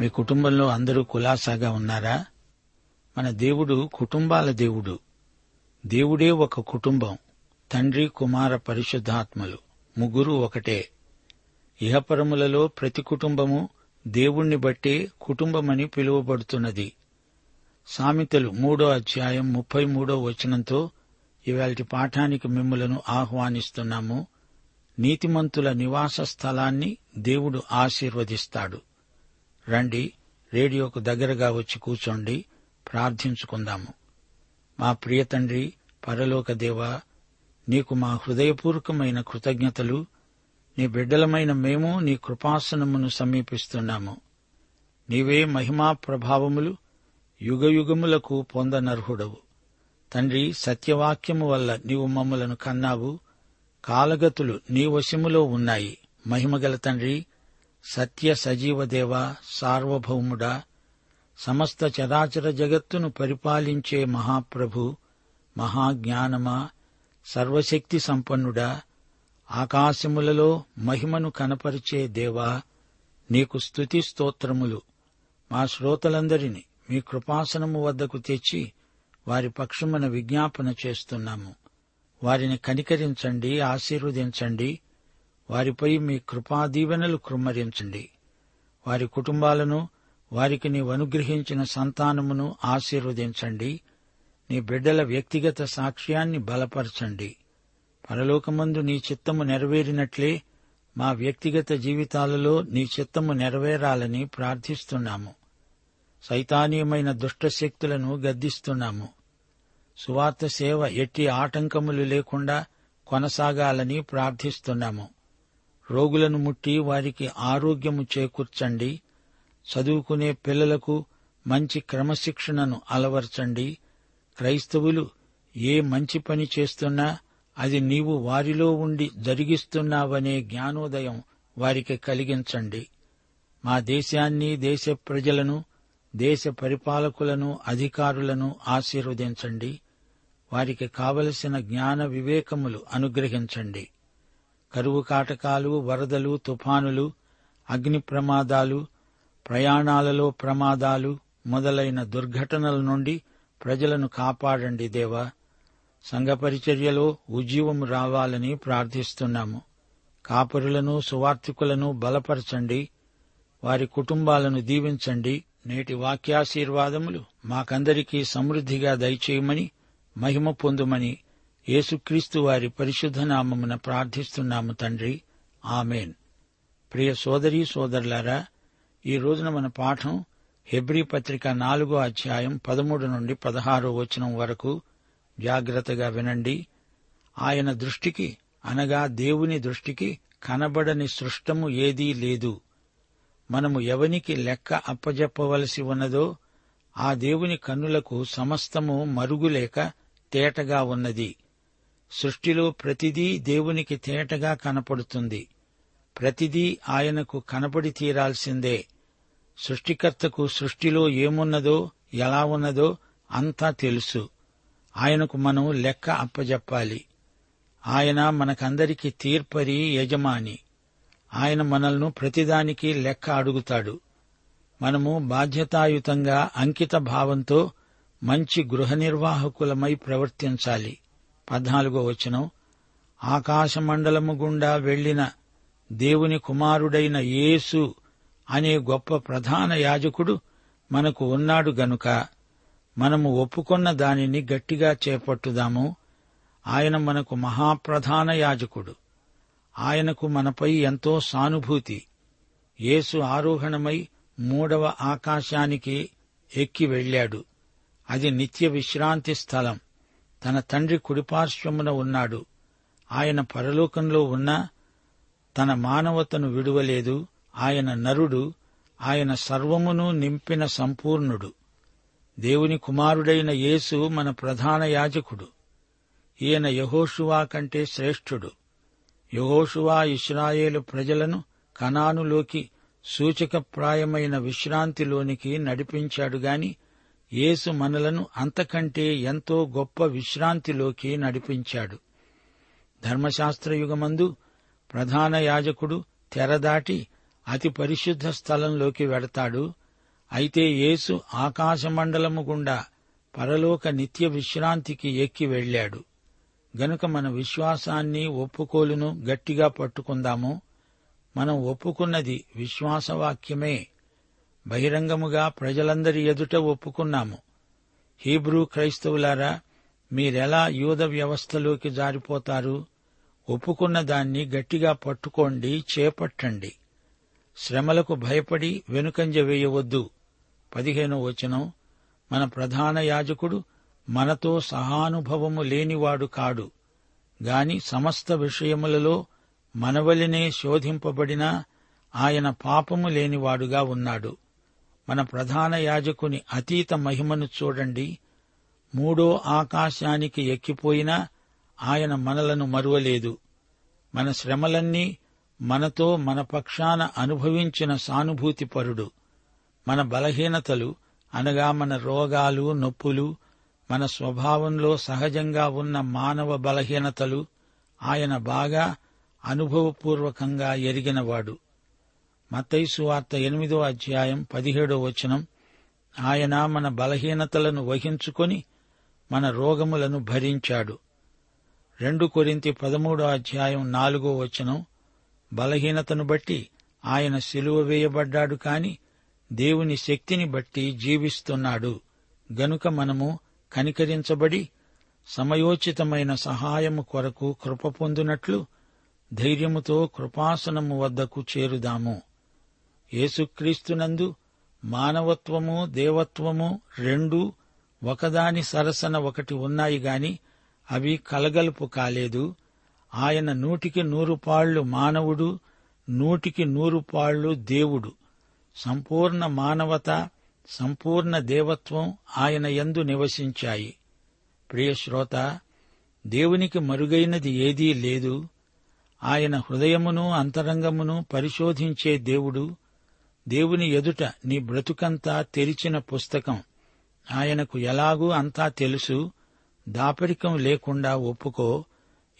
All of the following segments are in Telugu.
మీ కుటుంబంలో అందరూ కులాసాగా ఉన్నారా? మన దేవుడు కుటుంబాల దేవుడు. దేవుడే ఒక కుటుంబం. తండ్రి కుమార పరిశుద్ధాత్మలు. ముగ్గురు ఒకటే. ఇహపరములలో ప్రతి కుటుంబము దేవుణ్ణి బట్టే కుటుంబమని పిలువబడుతున్నది. సామెతలు మూడో అధ్యాయం ముప్పై మూడో వచనంతో ఇవాటి పాఠానికి మిమ్ములను ఆహ్వానిస్తున్నాము. నీతిమంతుల నివాస స్థలాన్ని దేవుడు ఆశీర్వదిస్తాడు. రండి రేడియోకు దగ్గరగా వచ్చి కూర్చోండి ప్రార్థించుకుందాము. మా ప్రియ తండ్రి పరలోక దేవా నీకు మా హృదయపూర్వకమైన కృతజ్ఞతలు నీ బిడ్డలమైన మేము నీ కృపాసనమును సమీపిస్తున్నాము. నీవే మహిమా ప్రభావములు యుగయుగములకు పొందనర్హుడవు. తండ్రి సత్యవాక్యము వల్ల నీవు మమ్మలను కన్నావు కాలగతులు నీ వశములో ఉన్నాయి. మహిమగల తండ్రి సత్య సజీవ దేవ సార్వభౌముడా సమస్త చరాచర జగత్తును పరిపాలించే మహాప్రభు మహాజ్ఞానమా సర్వశక్తి సంపన్నుడా ఆకాశములలో మహిమను కనపరిచే దేవా నీకు స్తుతి స్తోత్రములు. మా శ్రోతలందరినీ మీ కృపాసనము వద్దకు తెచ్చి వారి పక్షమున విజ్ఞాపన చేస్తున్నాము. వారిని కనికరించండి ఆశీర్వదించండి వారిపై మీ కృపాదీవెనలు కృమ్మరించండి. వారి కుటుంబాలను వారికి నీవు అనుగ్రహించిన సంతానమును ఆశీర్వదించండి. నీ బిడ్డల వ్యక్తిగత సాక్ష్యాన్ని బలపరచండి. పరలోకమందు నీ చిత్తము నెరవేరినట్లే మా వ్యక్తిగత జీవితాలలో నీ చిత్తము నెరవేరాలని ప్రార్థిస్తున్నాము. సైతానీయమైన దుష్టశక్తులను గద్దిస్తున్నాము. సువార్త సేవ ఎట్టి ఆటంకములు లేకుండా కొనసాగాలని ప్రార్థిస్తున్నాము. రోగులను ముట్టి వారికి ఆరోగ్యము చేకూర్చండి. చదువుకునే పిల్లలకు మంచి క్రమశిక్షణను అలవర్చండి. క్రైస్తవులు ఏ మంచి పని చేస్తున్నా అది నీవు వారిలో ఉండి జరిగిస్తున్నావనే జ్ఞానోదయం వారికి కలిగించండి. మా దేశాన్ని దేశ ప్రజలను దేశ పరిపాలకులను అధికారులను ఆశీర్వదించండి. వారికి కావలసిన జ్ఞాన వివేకములు అనుగ్రహించండి. కరువు కాటకాలు వరదలు తుఫానులు అగ్ని ప్రమాదాలు ప్రయాణాలలో ప్రమాదాలు మొదలైన దుర్ఘటనల నుండి ప్రజలను కాపాడండి దేవా. సంఘ పరిచర్యలో ఉజ్జీవము రావాలని ప్రార్థిస్తున్నాము. కాపరులను సువార్థికులను బలపరచండి. వారి కుటుంబాలను దీవించండి. నేటి వాక్యాశీర్వాదములు మాకందరికీ సమృద్ధిగా దయచేయమని మహిమ పొందుమని యేసుక్రీస్తు వారి పరిశుద్ధ నామమున ప్రార్థిస్తున్నాము తండ్రి. ఆమెన్. ప్రియ సోదరీ సోదరులారా ఈ రోజున మన పాఠం హెబ్రీ పత్రిక నాలుగో అధ్యాయం పదమూడు నుండి పదహారో వచనం వరకు జాగ్రత్తగా వినండి. ఆయన దృష్టికి అనగా దేవుని దృష్టికి కనబడని సృష్టము ఏదీ లేదు. మనము ఎవనికి లెక్క అప్పజెప్పవలసి ఉన్నదో ఆ దేవుని కన్నులకు సమస్తము మరుగులేక తేటగా ఉన్నది. సృష్టిలో ప్రతిదీ దేవునికి తేటగా కనపడుతుంది. ప్రతిదీ ఆయనకు కనపడి తీరాల్సిందే. సృష్టికర్తకు సృష్టిలో ఏమున్నదో ఎలా ఉన్నదో అంతా తెలుసు. ఆయనకు మనం లెక్క అప్పజెప్పాలి. ఆయన మనకందరికీ తీర్పరి యజమాని. ఆయన మనల్ని ప్రతిదానికి లెక్క అడుగుతాడు. మనము బాధ్యతాయుతంగా అంకిత భావంతో మంచి గృహ నిర్వాహకులమై ప్రవర్తించాలి. పద్నాలుగో వచనం. ఆకాశమండలము గుండా వెళ్ళిన దేవుని కుమారుడైన యేసు అనే గొప్ప ప్రధాన యాజకుడు మనకు ఉన్నాడు గనుక మనము ఒప్పుకొన్న దానిని గట్టిగా చేపట్టుదాము. ఆయన మనకు మహాప్రధాన యాజకుడు. ఆయనకు మనపై ఎంతో సానుభూతి. యేసు ఆరోహణమై మూడవ ఆకాశానికి ఎక్కి వెళ్ళాడు. అది నిత్య విశ్రాంతి స్థలం. తన తండ్రి కుడిపార్శ్వమున ఉన్నాడు. ఆయన పరలోకంలో ఉన్నా తన మానవతను విడువలేదు. ఆయన నరుడు ఆయన సర్వమును నింపిన సంపూర్ణుడు. దేవుని కుమారుడైన యేసు మన ప్రధాన యాజకుడు. ఈయన యహోషువా కంటే శ్రేష్ఠుడు. యహోషువా ఇస్రాయేలు ప్రజలను కనానులోకి సూచకప్రాయమైన విశ్రాంతిలోనికి నడిపించాడు గాని యేసు మనలను అంతకంటే ఎంతో గొప్ప విశ్రాంతిలోకి నడిపించాడు. ధర్మశాస్త్రయుగమందు ప్రధాన యాజకుడు తెరదాటి అతి పరిశుద్ధ స్థలంలోకి వెడతాడు. అయితే యేసు ఆకాశమండలము గుండా పరలోక నిత్య విశ్రాంతికి ఎక్కి వెళ్ళాడు. గనుక మన విశ్వాసాన్ని ఒప్పుకోలును గట్టిగా పట్టుకుందాము. మనం ఒప్పుకున్నది విశ్వాసవాక్యమే. బహిరంగముగా ప్రజలందరి ఎదుట ఒప్పుకున్నాము. హీబ్రూ క్రైస్తవులారా మీరెలా యూద వ్యవస్థలోకి జారిపోతారు? ఒప్పుకున్న దాన్ని గట్టిగా పట్టుకోండి చేపట్టండి. శ్రమలకు భయపడి వెనుకంజ వేయవద్దు. పదిహేనో వచనం. మన ప్రధాన యాజకుడు మనతో సహానుభవము లేనివాడు కాడు. గాని సమస్త విషయములలో మనవలినే శోధింపబడినా ఆయన పాపము లేనివాడుగా ఉన్నాడు. మన ప్రధాన యాజకుని అతీత మహిమను చూడండి. మూడో ఆకాశానికి ఎక్కిపోయినా ఆయన మనలను మరువలేదు. మన శ్రమలన్నీ మనతో మన పక్షాన అనుభవించిన సానుభూతిపరుడు మన బలహీనతలు అనగా మన రోగాలు నొప్పులు మన స్వభావంలో సహజంగా ఉన్న మానవ బలహీనతలు ఆయన బాగా అనుభవపూర్వకంగా ఎరిగినవాడు. మత్తైసు వార్త ఎనిమిదో అధ్యాయం పదిహేడో వచనం. ఆయన మన బలహీనతలను వహించుకొని మన రోగములను భరించాడు. రెండు కొరింతి పదమూడో అధ్యాయం నాలుగో వచనం. బలహీనతను బట్టి ఆయన సిలువ వేయబడ్డాడు కాని దేవుని శక్తిని బట్టి జీవిస్తున్నాడు. గనుక మనము కనికరించబడి సమయోచితమైన సహాయము కొరకు కృప పొందినట్లు ధైర్యముతో కృపాసనము వద్దకు చేరుదాము. యేసుక్రీస్తునందు మానవత్వము దేవత్వము రెండూ ఒకదాని సరసన ఒకటి ఉన్నాయి గాని అవి కలగలుపు కాలేదు. ఆయన నూటికి నూరు పాళ్ళు మానవుడు నూటికి నూరు పాళ్ళు దేవుడు. సంపూర్ణ మానవత సంపూర్ణ దేవత్వం ఆయన యందు నివసించాయి. ప్రియ శ్రోత దేవునికి మరుగైనది ఏదీ లేదు. ఆయన హృదయమును అంతరంగమును పరిశోధించే దేవుడు దేవుని ఎదుట నీ బ్రతుకంతా తెరిచిన పుస్తకం. ఆయనకు ఎలాగూ అంతా తెలుసు. దాపరికం లేకుండా ఒప్పుకో.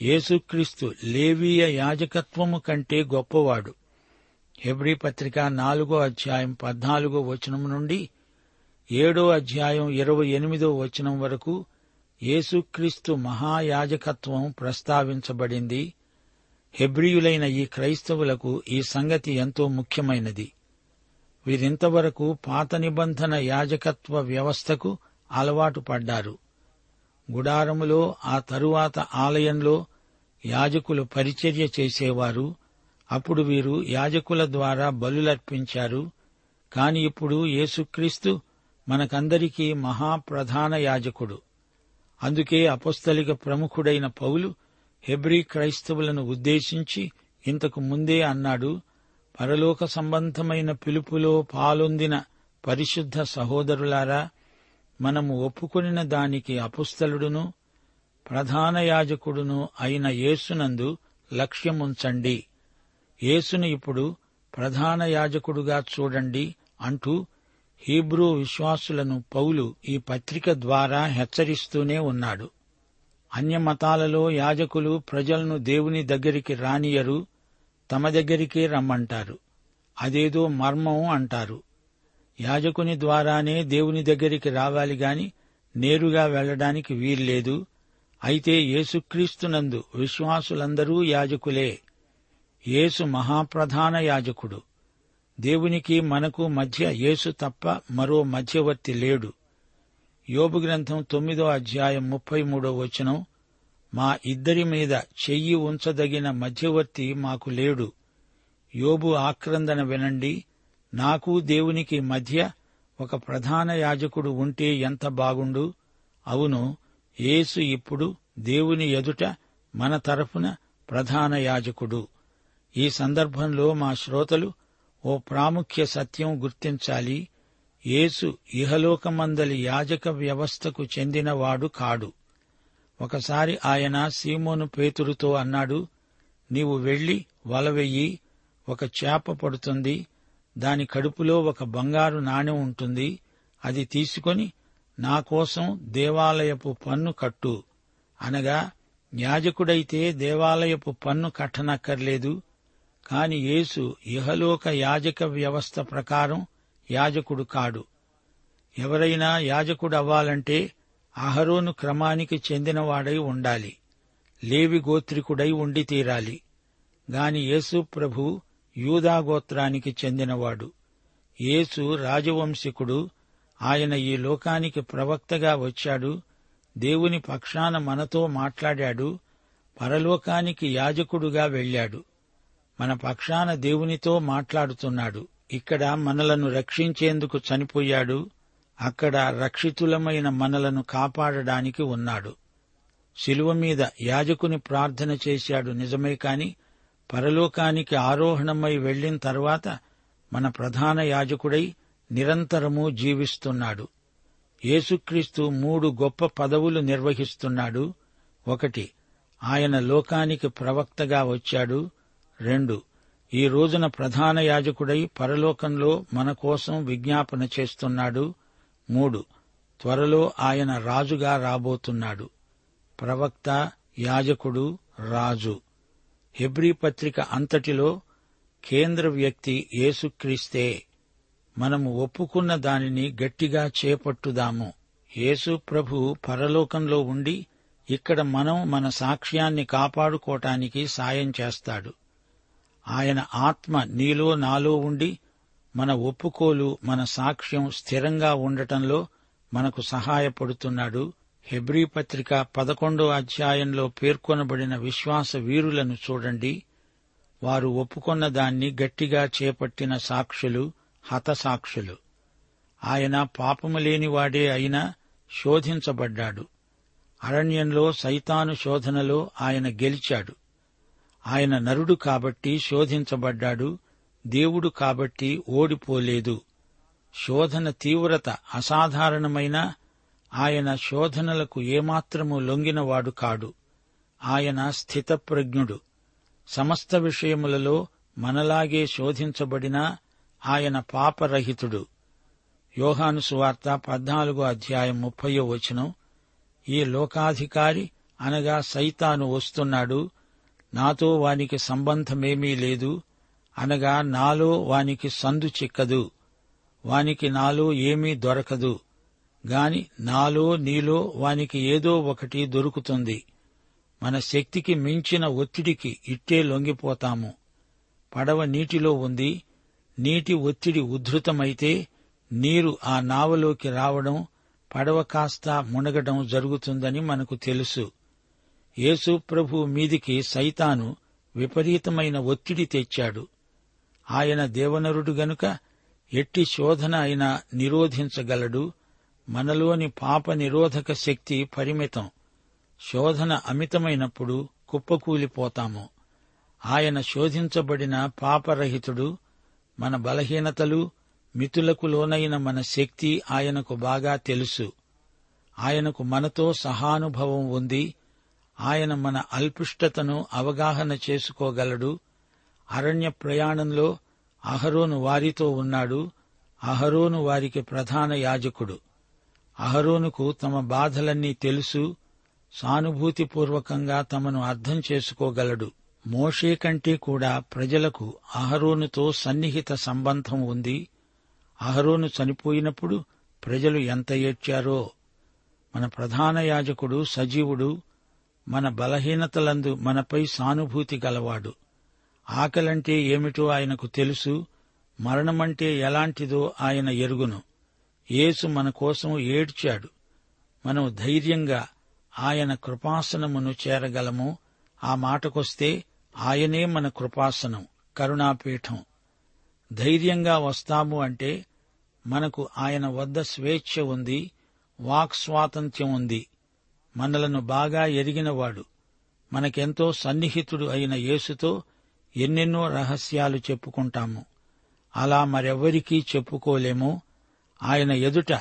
యేసుక్రీస్తు లేవీయ యాజకత్వము కంటే గొప్పవాడు. హెబ్రీ పత్రిక నాలుగో అధ్యాయం పద్నాలుగో వచనం నుండి ఏడో అధ్యాయం ఇరవై ఎనిమిదో వచనం వరకు యేసుక్రీస్తు మహాయాజకత్వం ప్రస్తావించబడింది. హెబ్రియులైన ఈ క్రైస్తవులకు ఈ సంగతి ఎంతో ముఖ్యమైనది. వీరింతవరకు పాత నిబంధన యాజకత్వ వ్యవస్థకు అలవాటు పడ్డారు. గుడారములో ఆ తరువాత ఆలయంలో యాజకులు పరిచర్య చేసేవారు. అప్పుడు వీరు యాజకుల ద్వారా బలులర్పించారు. కాని ఇప్పుడు యేసుక్రీస్తు మనకందరికీ మహాప్రధాన యాజకుడు. అందుకే అపస్థలిక ప్రముఖుడైన పౌలు హెబ్రీ క్రైస్తవులను ఉద్దేశించి ఇంతకు ముందే అన్నాడు పరలోక సంబంధమైన పిలుపులో పాలొందిన పరిశుద్ధ సహోదరులారా మనము ఒప్పుకొనిన దానికి అపుస్తలుడును ప్రధాన యాజకుడును అయిన యేసునందు లక్ష్యముంచండి. యేసును ఇప్పుడు ప్రధాన యాజకుడుగా చూడండి అంటూ హీబ్రూ విశ్వాసులను పౌలు ఈ పత్రిక ద్వారా హెచ్చరిస్తూనే ఉన్నాడు. అన్యమతాలలో యాజకులు ప్రజలను దేవుని దగ్గరికి రానియరు తమ దగ్గరికే రమ్మంటారు. అదేదో మర్మం అంటారు. యాజకుని ద్వారానే దేవుని దగ్గరికి రావాలి గాని నేరుగా వెళ్ళడానికి వీల్లేదు. అయితే యేసుక్రీస్తునందు విశ్వాసులందరూ యాజకులే. యేసు మహాప్రధాన యాజకుడు. దేవునికి మనకు మధ్య యేసు తప్ప మరో మధ్యవర్తి లేడు. యోబు గ్రంథం తొమ్మిదో అధ్యాయం ముప్పై మూడో వచనం మా ఇద్దరి మీద చెయ్యి ఉంచదగిన మధ్యవర్తి మాకు లేడు. యోబు ఆక్రందన వినండి నాకు దేవునికి మధ్య ఒక ప్రధాన యాజకుడు ఉంటే ఎంత బాగుండు? అవును యేసు ఇప్పుడు దేవుని ఎదుట మన తరఫున ప్రధాన యాజకుడు. ఈ సందర్భంలో మా శ్రోతలు ఓ ప్రాముఖ్య సత్యం గుర్తించాలి. యేసు ఇహలోకమందలి యాజక వ్యవస్థకు చెందినవాడు కాడు. ఒకసారి ఆయన సీమోను పేతురుతో అన్నాడు నీవు వెళ్ళి వలవెయ్యి ఒక చేప పడుతుంది దాని కడుపులో ఒక బంగారు నాణెం ఉంటుంది అది తీసుకొని నా కోసం దేవాలయపు పన్ను కట్టు. అనగా యాజకుడైతే దేవాలయపు పన్ను కట్టనక్కర్లేదు కాని యేసు ఇహలోక యాజక వ్యవస్థ ప్రకారం యాజకుడు కాడు. ఎవరైనా యాజకుడు అవ్వాలంటే అహరోను క్రమానికి చెందినవాడై ఉండాలి. లేవి గోత్రికుడై ఉండి తీరాలి. గాని యేసు ప్రభు యూదాగోత్రానికి చెందినవాడు. యేసు రాజవంశికుడు. ఆయన ఈ లోకానికి ప్రవక్తగా వచ్చాడు. దేవుని పక్షాన మనతో మాట్లాడాడు. పరలోకానికి యాజకుడుగా వెళ్ళాడు. మన పక్షాన దేవునితో మాట్లాడుతున్నాడు. ఇక్కడ మనలను రక్షించేందుకు చనిపోయాడు. అక్కడ రక్షితులమైన మనలను కాపాడడానికి ఉన్నాడు. శిలువ మీద యాజకుని ప్రార్థన చేశాడు నిజమే కాని పరలోకానికి ఆరోహణమై వెళ్ళిన తర్వాత మన ప్రధాన యాజకుడై నిరంతరము జీవిస్తున్నాడు. యేసుక్రీస్తు మూడు గొప్ప పదవులు నిర్వహిస్తున్నాడు. ఒకటి ఆయన లోకానికి ప్రవక్తగా వచ్చాడు. రెండు ఈ రోజున ప్రధాన యాజకుడై పరలోకంలో మన కోసం విజ్ఞాపన చేస్తున్నాడు. మూడు. త్వరలో ఆయన రాజుగా రాబోతున్నాడు. ప్రవక్త యాజకుడు రాజు. హెబ్రీ పత్రిక అంతటిలో కేంద్ర వ్యక్తి యేసుక్రీస్తే. మనము ఒప్పుకున్న దానిని గట్టిగా చేపట్టుదాము. యేసు ప్రభు పరలోకంలో ఉండి ఇక్కడ మనం మన సాక్ష్యాన్ని కాపాడుకోటానికి సాయం చేస్తాడు. ఆయన ఆత్మ నీలో నాలో ఉండి మన ఒప్పుకోలు మన సాక్ష్యం స్థిరంగా ఉండటంలో మనకు సహాయపడుతున్నాడు. హెబ్రీ పత్రిక పదకొండో అధ్యాయంలో పేర్కొనబడిన విశ్వాస వీరులను చూడండి. వారు ఒప్పుకొన్న దాన్ని గట్టిగా చేపట్టిన సాక్షులు హతసాక్షులు. ఆయన పాపము లేనివాడే అయినా శోధించబడ్డాడు. అరణ్యంలో సైతాను శోధనలో ఆయన గెలిచాడు. ఆయన నరుడు కాబట్టి శోధించబడ్డాడు. దేవుడు కాబట్టి ఓడిపోలేదు. శోధన తీవ్రత అసాధారణమైన ఆయన శోధనలకు ఏమాత్రము లొంగినవాడు కాడు. ఆయన స్థితప్రజ్ఞుడు. సమస్త విషయములలో మనలాగే శోధించబడిన ఆయన పాపరహితుడు. యోహాను సువార్త పద్నాలుగో అధ్యాయం ముప్పయో వచనం. ఈ లోకాధికారి అనగా సైతాను వస్తున్నాడు. నాతో వానికి సంబంధమేమీ లేదు. అనగా నాలో వానికి సందు చిక్కదు వానికి నాలో ఏమీ దొరకదు గాని నాలో నీలో వానికి ఏదో ఒకటి దొరుకుతుంది. మన శక్తికి మించిన ఒత్తిడికి ఇట్టే లొంగిపోతాము. పడవ నీటిలో ఉంది నీటి ఒత్తిడి ఉద్ధృతమైతే నీరు ఆ నావలోకి రావడం పడవ కాస్త మునగడం జరుగుతుందని మనకు తెలుసు. యేసు ప్రభు మీదికి సైతాను విపరీతమైన ఒత్తిడి తెచ్చాడు. ఆయన దేవనరుడు గనుక ఎట్టి శోధన అయినా నిరోధించగలడు. మనలోని పాప నిరోధక శక్తి పరిమితం. శోధన అమితమైనప్పుడు కుప్పకూలిపోతాము. ఆయన శోధించబడిన పాపరహితుడు మన బలహీనతలు మితులకు లోనైన మన శక్తి ఆయనకు బాగా తెలుసు. ఆయనకు మనతో సహానుభవం ఉంది. ఆయన మన అల్పుష్టతను అవగాహన చేసుకోగలడు. అరణ్య ప్రయాణంలో అహరోను వారితో ఉన్నాడు. అహరోను వారికి ప్రధాన యాజకుడు. అహరోనుకు తమ బాధలన్నీ తెలుసు. సానుభూతిపూర్వకంగా తమను అర్థం చేసుకోగలడు. మోషే కంటే కూడా ప్రజలకు అహరోనుతో సన్నిహిత సంబంధం ఉంది. అహరోను చనిపోయినప్పుడు ప్రజలు ఎంత ఏడ్చారో. మన ప్రధాన యాజకుడు సజీవుడు మన బలహీనతలందు మనపై సానుభూతి గలవాడు. ఆకలంటే ఏమిటో ఆయనకు తెలుసు మరణమంటే ఎలాంటిదో ఆయన ఎరుగును. యేసు మన కోసం ఏడ్చాడు. మనం ధైర్యంగా ఆయన కృపాసనమును చేరగలము. ఆ మాటకొస్తే ఆయనే మన కృపాసనం కరుణాపీఠం. ధైర్యంగా వస్తాము అంటే మనకు ఆయన వద్ద స్వేచ్ఛ ఉంది వాక్ స్వాతంత్ర్యం ఉంది. మనలను బాగా ఎరిగినవాడు. మనకెంతో సన్నిహితుడు అయిన యేసుతో ఎన్నెన్నో రహస్యాలు చెప్పుకుంటాము. అలా మరెవ్వరికీ చెప్పుకోలేము. ఆయన ఎదుట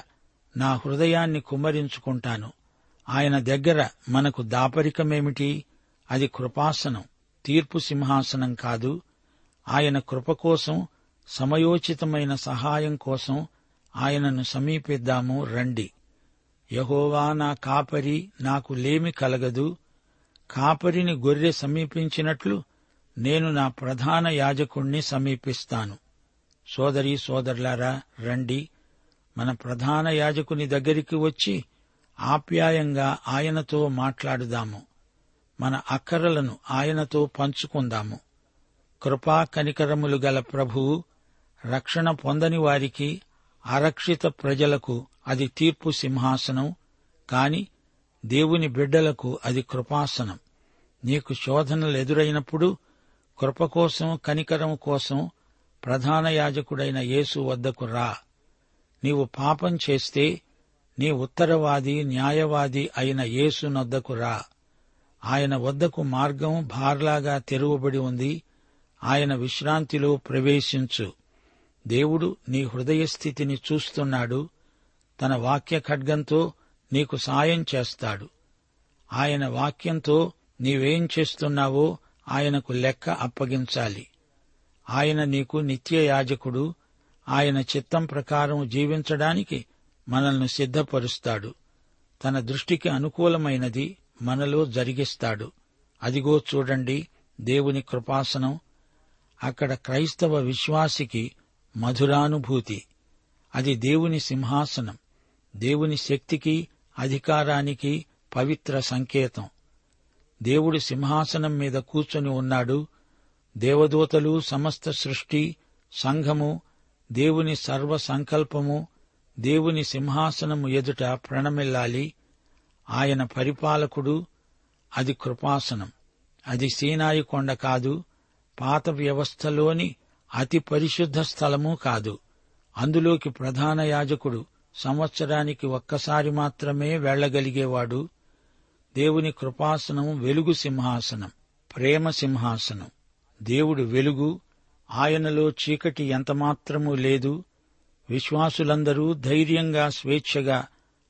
నా హృదయాన్ని కుమ్మరించుకుంటాను. ఆయన దగ్గర మనకు దాపరికమేమిటి? అది కృపాసనం తీర్పు సింహాసనం కాదు. ఆయన కృప కోసం సమయోచితమైన సహాయం కోసం ఆయనను సమీపిద్దాము రండి. యహోవా నా కాపరి నాకు లేమి కలగదు. కాపరిని గొర్రె సమీపించినట్లు నేను నా ప్రధాన యాజకుణ్ణి సమీపిస్తాను. సోదరి సోదరులారా రండి. మన ప్రధాన యాజకుని దగ్గరికి వచ్చి ఆప్యాయంగా ఆయనతో మాట్లాడుదాము. మన అక్కరలను ఆయనతో పంచుకుందాము. కృపా కనికరములు గల ప్రభువు రక్షణ పొందని వారికి అరక్షిత ప్రజలకు అది తీర్పు సింహాసనం కాని దేవుని బిడ్డలకు అది కృపాసనం. నీకు శోధనలు ఎదురైనప్పుడు కృప కోసం కనికరం కోసం ప్రధాన యాజకుడైన యేసు వద్దకు రా. నీవు పాపం చేస్తే నీ ఉత్తరవాది న్యాయవాది అయిన యేసునొద్దకు రా. ఆయన వద్దకు మార్గం భార్లాగా తెరువబడి ఉంది. ఆయన విశ్రాంతిలో ప్రవేశించు. దేవుడు నీ హృదయ స్థితిని చూస్తున్నాడు. తన వాక్య ఖడ్గంతో నీకు సాయం చేస్తాడు. ఆయన వాక్యంతో నీవేం చేస్తున్నావో ఆయనకు లెక్క అప్పగించాలి. ఆయన నీకు నిత్య యాజకుడు ఆయన చిత్తం ప్రకారం జీవించడానికి మనల్ని సిద్ధపరుస్తాడు. తన దృష్టికి అనుకూలమైనది మనలో జరిగిస్తాడు. అదిగో చూడండి దేవుని కృపాసనం. అక్కడ క్రైస్తవ విశ్వాసికి మధురానుభూతి. అది దేవుని సింహాసనం. దేవుని శక్తికి అధికారానికి పవిత్ర సంకేతం. దేవుడి సింహాసనం మీద కూర్చొని ఉన్నాడు. దేవదూతలు సమస్త సృష్టి సంఘము దేవుని సర్వ సంకల్పము దేవుని సింహాసనము ఎదుట ప్రణమిల్లాలి. ఆయన పరిపాలకుడు అది కృపాసనం. అది సీనాయి కొండ కాదు పాత వ్యవస్థలోని అతి పరిశుద్ధ స్థలము కాదు. అందులోకి ప్రధాన యాజకుడు సంవత్సరానికి ఒక్కసారి మాత్రమే వెళ్ళగలిగేవాడు దేవుని కృపాసనం వెలుగు సింహాసనం ప్రేమ సింహాసనం. దేవుడు వెలుగు ఆయనలో చీకటి ఎంతమాత్రమూ లేదు. విశ్వాసులందరూ ధైర్యంగా స్వేచ్ఛగా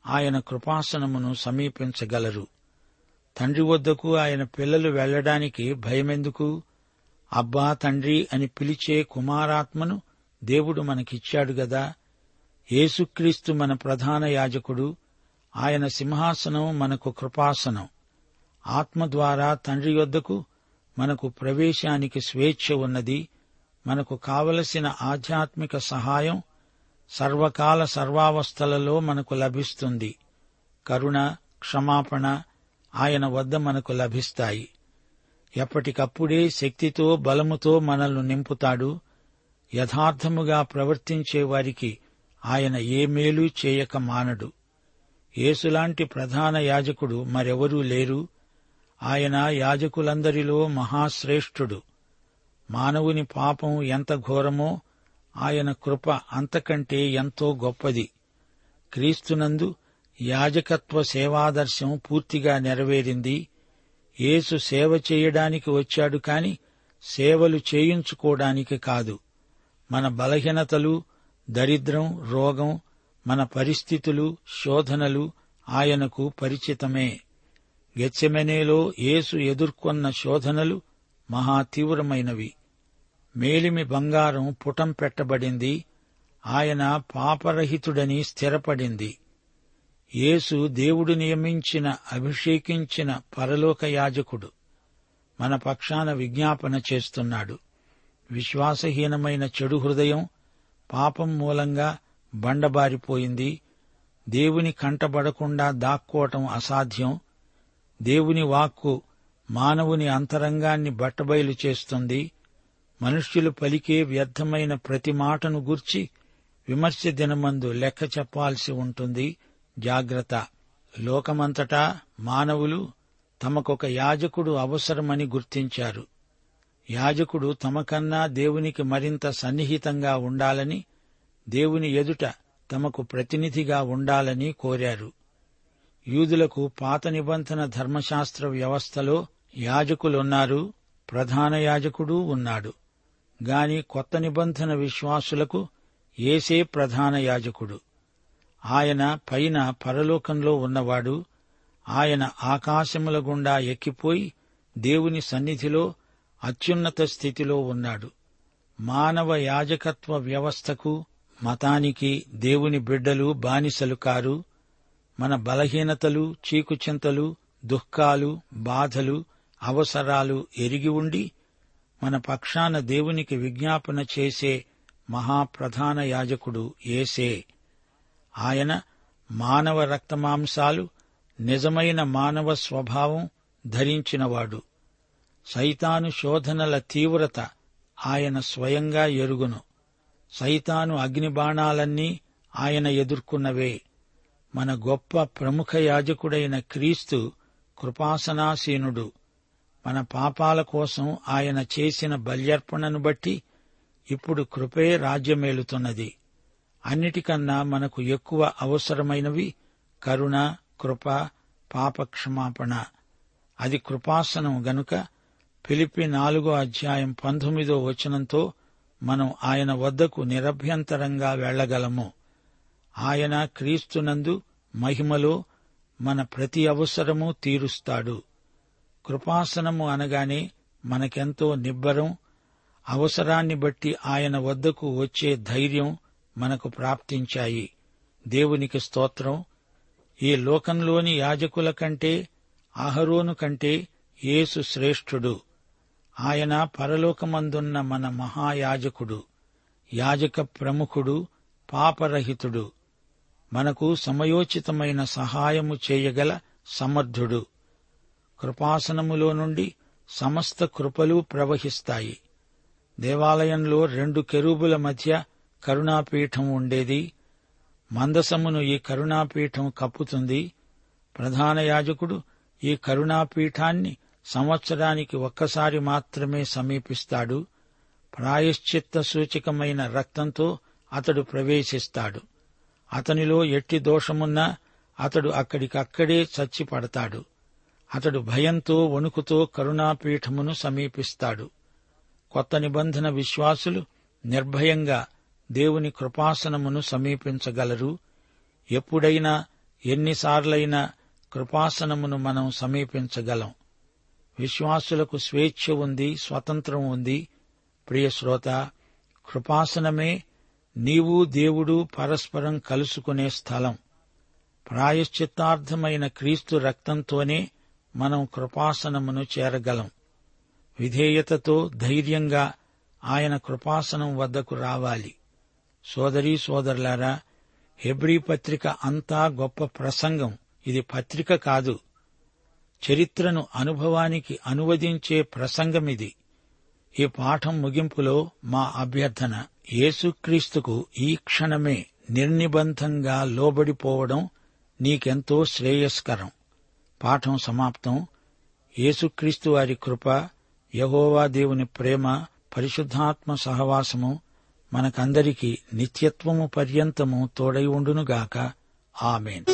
ఆయన కృపాసనమును సమీపించగలరు. తండ్రి వద్దకు ఆయన పిల్లలు వెళ్ళడానికి భయమెందుకు? అబ్బా తండ్రి అని పిలిచే కుమారాత్మను దేవుడు మనకిచ్చాడు గదా. యేసుక్రీస్తు మన ప్రధాన యాజకుడు ఆయన సింహాసనం మనకు కృపాసనం. ఆత్మ ద్వారా తండ్రి యొద్దకు మనకు ప్రవేశానికి స్వేచ్ఛ ఉన్నది. మనకు కావలసిన ఆధ్యాత్మిక సహాయం సర్వకాల సర్వావస్థలలో మనకు లభిస్తుంది. కరుణ క్షమాపణ ఆయన వద్ద మనకు లభిస్తాయి. ఎప్పటికప్పుడే శక్తితో బలముతో మనల్ని నింపుతాడు. యథార్థముగా ప్రవర్తించే వారికి ఆయన ఏ మేలు చేయక మానడు. యేసులాంటి ప్రధాన యాజకుడు మరెవరూ లేరు. ఆయన యాజకులందరిలో మహాశ్రేష్ఠుడు. మానవుని పాపం ఎంత ఘోరమో ఆయన కృప అంతకంటే ఎంతో గొప్పది. క్రీస్తునందు యాజకత్వ సేవాదర్శం పూర్తిగా నెరవేరింది. యేసు సేవ చేయడానికి వచ్చాడు కాని సేవలు చేయించుకోవడానికి కాదు. మన బలహీనతలు దరిద్రం రోగం మన పరిస్థితులు శోధనలు ఆయనకు పరిచితమే. గెచ్చెమెనేలో యేసు ఎదుర్కొన్న శోధనలు మహా తీవ్రమైనవి. మేలిమి బంగారం పుటం పెట్టబడింది. ఆయన పాపరహితుడని స్థిరపడింది. యేసు దేవుడు నియమించిన అభిషేకించిన పరలోక యాజకుడు. మన పక్షాన విజ్ఞాపన చేస్తున్నాడు. విశ్వాసహీనమైన చెడు హృదయం పాపం మూలంగా బండబారిపోయింది. దేవుని కంటబడకుండా దాక్కోవటం అసాధ్యం. దేవుని వాక్కు మానవుని అంతరంగాన్ని బట్టబయలు చేస్తుంది. మనుష్యులు పలికే వ్యర్థమైన ప్రతి మాటను గూర్చి విమర్శ దినమందు లెక్క చెప్పాల్సి ఉంటుంది. జాగ్రత్త. లోకమంతటా మానవులు తమకొక యాజకుడు అవసరమని గుర్తించారు. యాజకుడు తమకన్నా దేవునికి మరింత సన్నిహితంగా ఉండాలని దేవుని ఎదుట తమకు ప్రతినిధిగా ఉండాలని కోరారు. యూదులకు పాత నిబంధన ధర్మశాస్త్ర వ్యవస్థలో యాజకులున్నారు ప్రధాన యాజకుడు ఉన్నాడు. గాని కొత్త నిబంధన విశ్వాసులకు ఏసే ప్రధాన యాజకుడు. ఆయన పైన పరలోకంలో ఉన్నవాడు ఆయన ఆకాశముల గుండా ఎక్కిపోయి దేవుని సన్నిధిలో అత్యున్నత స్థితిలో ఉన్నాడు. మానవ యాజకత్వ వ్యవస్థకు మతానికి దేవుని బిడ్డలు బానిసలు కారు. మన బలహీనతలు చీకుచింతలు దుఃఖాలు బాధలు అవసరాలు ఎరిగి ఉండి మన పక్షాన దేవునికి విజ్ఞాపన చేసే మహాప్రధాన యాజకుడు ఏసే ఆయన మానవ రక్తమాంసాలు నిజమైన మానవ స్వభావం ధరించినవాడు. సైతాను శోధనల తీవ్రత ఆయన స్వయంగా ఎరుగును. సైతాను అగ్నిబాణాలన్నీ ఆయన ఎదుర్కొన్నవే. మన గొప్ప ప్రముఖ యాజకుడైన క్రీస్తు కృపాసనాసీనుడు. మన పాపాల కోసం ఆయన చేసిన బల్యర్పణను బట్టి ఇప్పుడు కృపే రాజ్యమేలుతున్నది. అన్నిటికన్నా మనకు ఎక్కువ అవసరమైనవి కరుణ కృప పాపక్షమాపణ. అది కృపాసనం గనుక పిలిపి నాలుగో అధ్యాయం పంతొమ్మిదో వచనంతో మనం ఆయన వద్దకు నిరభ్యంతరంగా వెళ్ళగలము ఆయన క్రీస్తునందు మహిమలో మన ప్రతి అవసరము తీరుస్తాడు. కృపాసనము అనగానే మనకెంతో నిబ్బరం అవసరాన్ని బట్టి ఆయన వద్దకు వచ్చే ధైర్యం మనకు ప్రాప్తించాయి. దేవునికి స్తోత్రం. ఈ లోకంలోని యాజకుల కంటే అహరోను కంటే యేసు శ్రేష్ఠుడు. ఆయన పరలోకమందున్న మన మహాయాజకుడు యాజక ప్రముఖుడు పాపరహితుడు. మనకు సమయోచితమైన సహాయము చేయగల సమర్థుడు. కృపాసనములో నుండి సమస్త కృపలు ప్రవహిస్తాయి. దేవాలయంలో రెండు కెరూబుల మధ్య కరుణాపీఠం ఉండేది. మందసమును ఈ కరుణాపీఠం కప్పుతుంది. ప్రధాన యాజకుడు ఈ కరుణాపీఠాన్ని సంవత్సరానికి ఒక్కసారి మాత్రమే సమీపిస్తాడు. ప్రాయశ్చిత్త సూచికమైన రక్తంతో అతడు ప్రవేశిస్తాడు. అతనిలో ఎట్టి దోషమున్నా అతడు అక్కడికక్కడే చచ్చిపడతాడు. అతడు భయంతో వణుకుతో కరుణాపీఠమును సమీపిస్తాడు. కొత్త నిబంధన విశ్వాసులు నిర్భయంగా దేవుని కృపాసనమును సమీపించగలరు. ఎప్పుడైనా ఎన్నిసార్లైనా కృపాసనమును మనం సమీపించగలం. విశ్వాసులకు స్వేచ్ఛ ఉంది స్వతంత్రం ఉంది. ప్రియ శ్రోత కృపాసనమే నీవు దేవుడు పరస్పరం కలుసుకునే స్థలం. ప్రాయశ్చిత్తార్థమైన క్రీస్తు రక్తంతోనే మనం కృపాసనమును చేరగలం. విధేయతతో ధైర్యంగా ఆయన కృపాసనం వద్దకు రావాలి. సోదరీ సోదరులారా హెబ్రీ పత్రిక అంతా గొప్ప ప్రసంగం. ఇది పత్రిక కాదు చరిత్రను అనుభవానికి అనువదించే ప్రసంగమిది. ఈ పాఠం ముగింపులో మా అభ్యర్థన యేసుక్రీస్తుకు ఈ క్షణమే నిర్నిబంధంగా లోబడిపోవడం నీకెంతో శ్రేయస్కరం. పాఠం సమాప్తం. యేసుక్రీస్తు వారి కృప యహోవా దేవుని ప్రేమ పరిశుద్ధాత్మ సహవాసము మనకందరికీ నిత్యత్వము పర్యంతము తోడై ఉండునుగాక. ఆమెన్.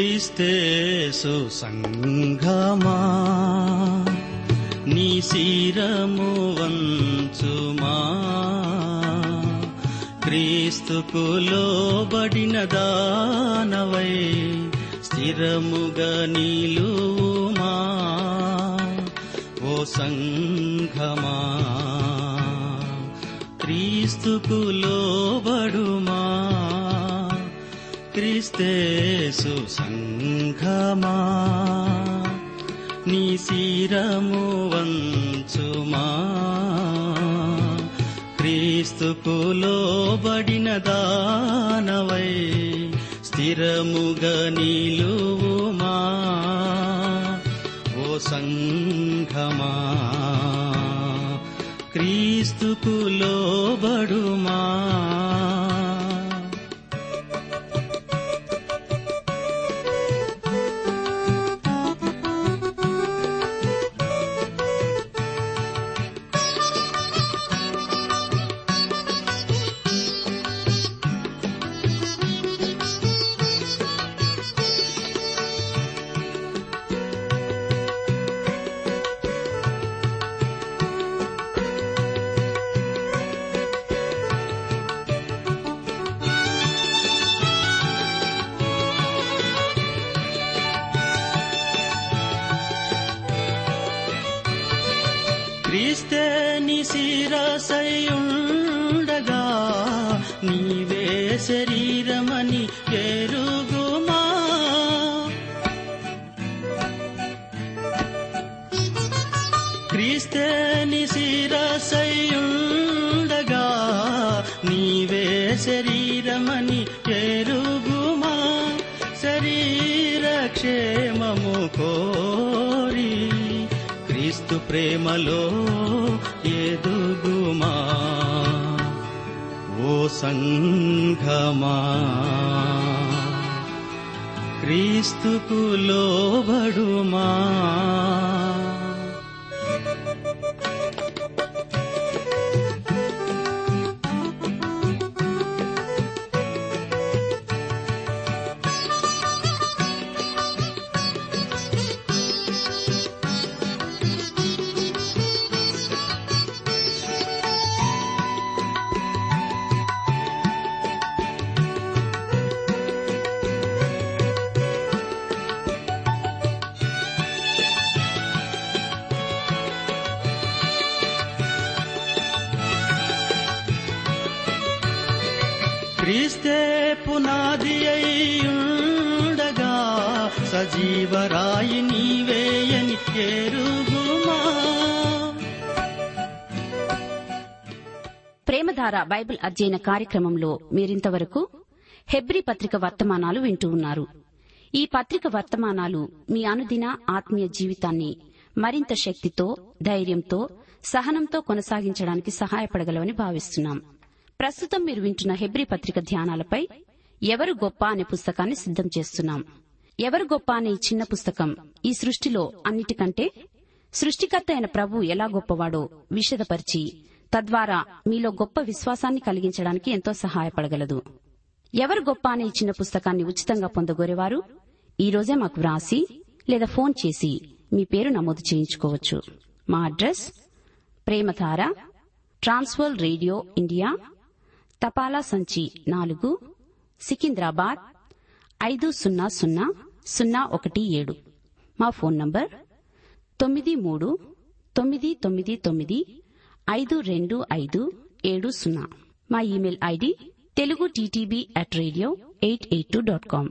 క్రీస్తేసు సంఘమా నీ శిరము వంచుమా? క్రీస్తుకు లోబడిన దానవై స్థిరముగా నిలువుమా? ఓ సంఘమా? క్రీస్తుకు లో క్రిస్తేసు సంఘమా నీ శిరము వంచుమా. క్రీస్తుకు లోబడిన దానవై స్థిరముగా నిలువుమా. ఓ సంఘమా. క్రీస్తుకు లోబడుమా. శరీరమని ఎరుగుమా క్రీస్తని శిరసయుండగా నీవే శరీరమని ఎరుగుమా శరీర క్షేమము కోరి క్రీస్తు ప్రేమలో సంఘమా. క్రీస్తుకు లోబడుమా. జీవరాయి నీవేయని ఎరుగుమా ప్రేమధార బైబిల్ అధ్యయన కార్యక్రమంలో మీరింతవరకు హెబ్రి పత్రిక వర్తమానాలు వింటూ ఉన్నారు. ఈ పత్రిక వర్తమానాలు మీ అనుదిన ఆత్మీయ జీవితాన్ని మరింత శక్తితో ధైర్యంతో సహనంతో కొనసాగించడానికి సహాయపడగలవని భావిస్తున్నాం. ప్రస్తుతం మీరు వింటున్న హెబ్రి పత్రిక ధ్యానాలపై ఎవరు గొప్ప అనే పుస్తకాన్ని సిద్దం చేస్తున్నాం. ఎవరు గొప్ప అనే చిన్న పుస్తకం ఈ సృష్టిలో అన్నిటికంటే సృష్టికర్త అయిన ప్రభు ఎలా గొప్పవాడో విషదపరిచి తద్వారా మీలో గొప్ప విశ్వాసాన్ని కలిగించడానికి ఎంతో సహాయపడగలదు. ఎవరు గొప్ప అనే చిన్న పుస్తకాన్ని ఉచితంగా పొందగోరేవారు? ఈరోజే మాకు వ్రాసి లేదా ఫోన్ చేసి మీ పేరు నమోదు చేయించుకోవచ్చు. మా address Premadhara trans world radio India తపాలా సంచి నాలుగు సికింద్రాబాద్ ఐదు సున్నా సున్నా సున్నా ఒకటి ఏడు. మా ఫోన్ నంబర్ తొమ్మిది మూడు తొమ్మిది తొమ్మిది తొమ్మిది ఐదు రెండు ఐదు ఏడు సున్నా. మా email ID Telugu TTV at radio eight eight two dot com.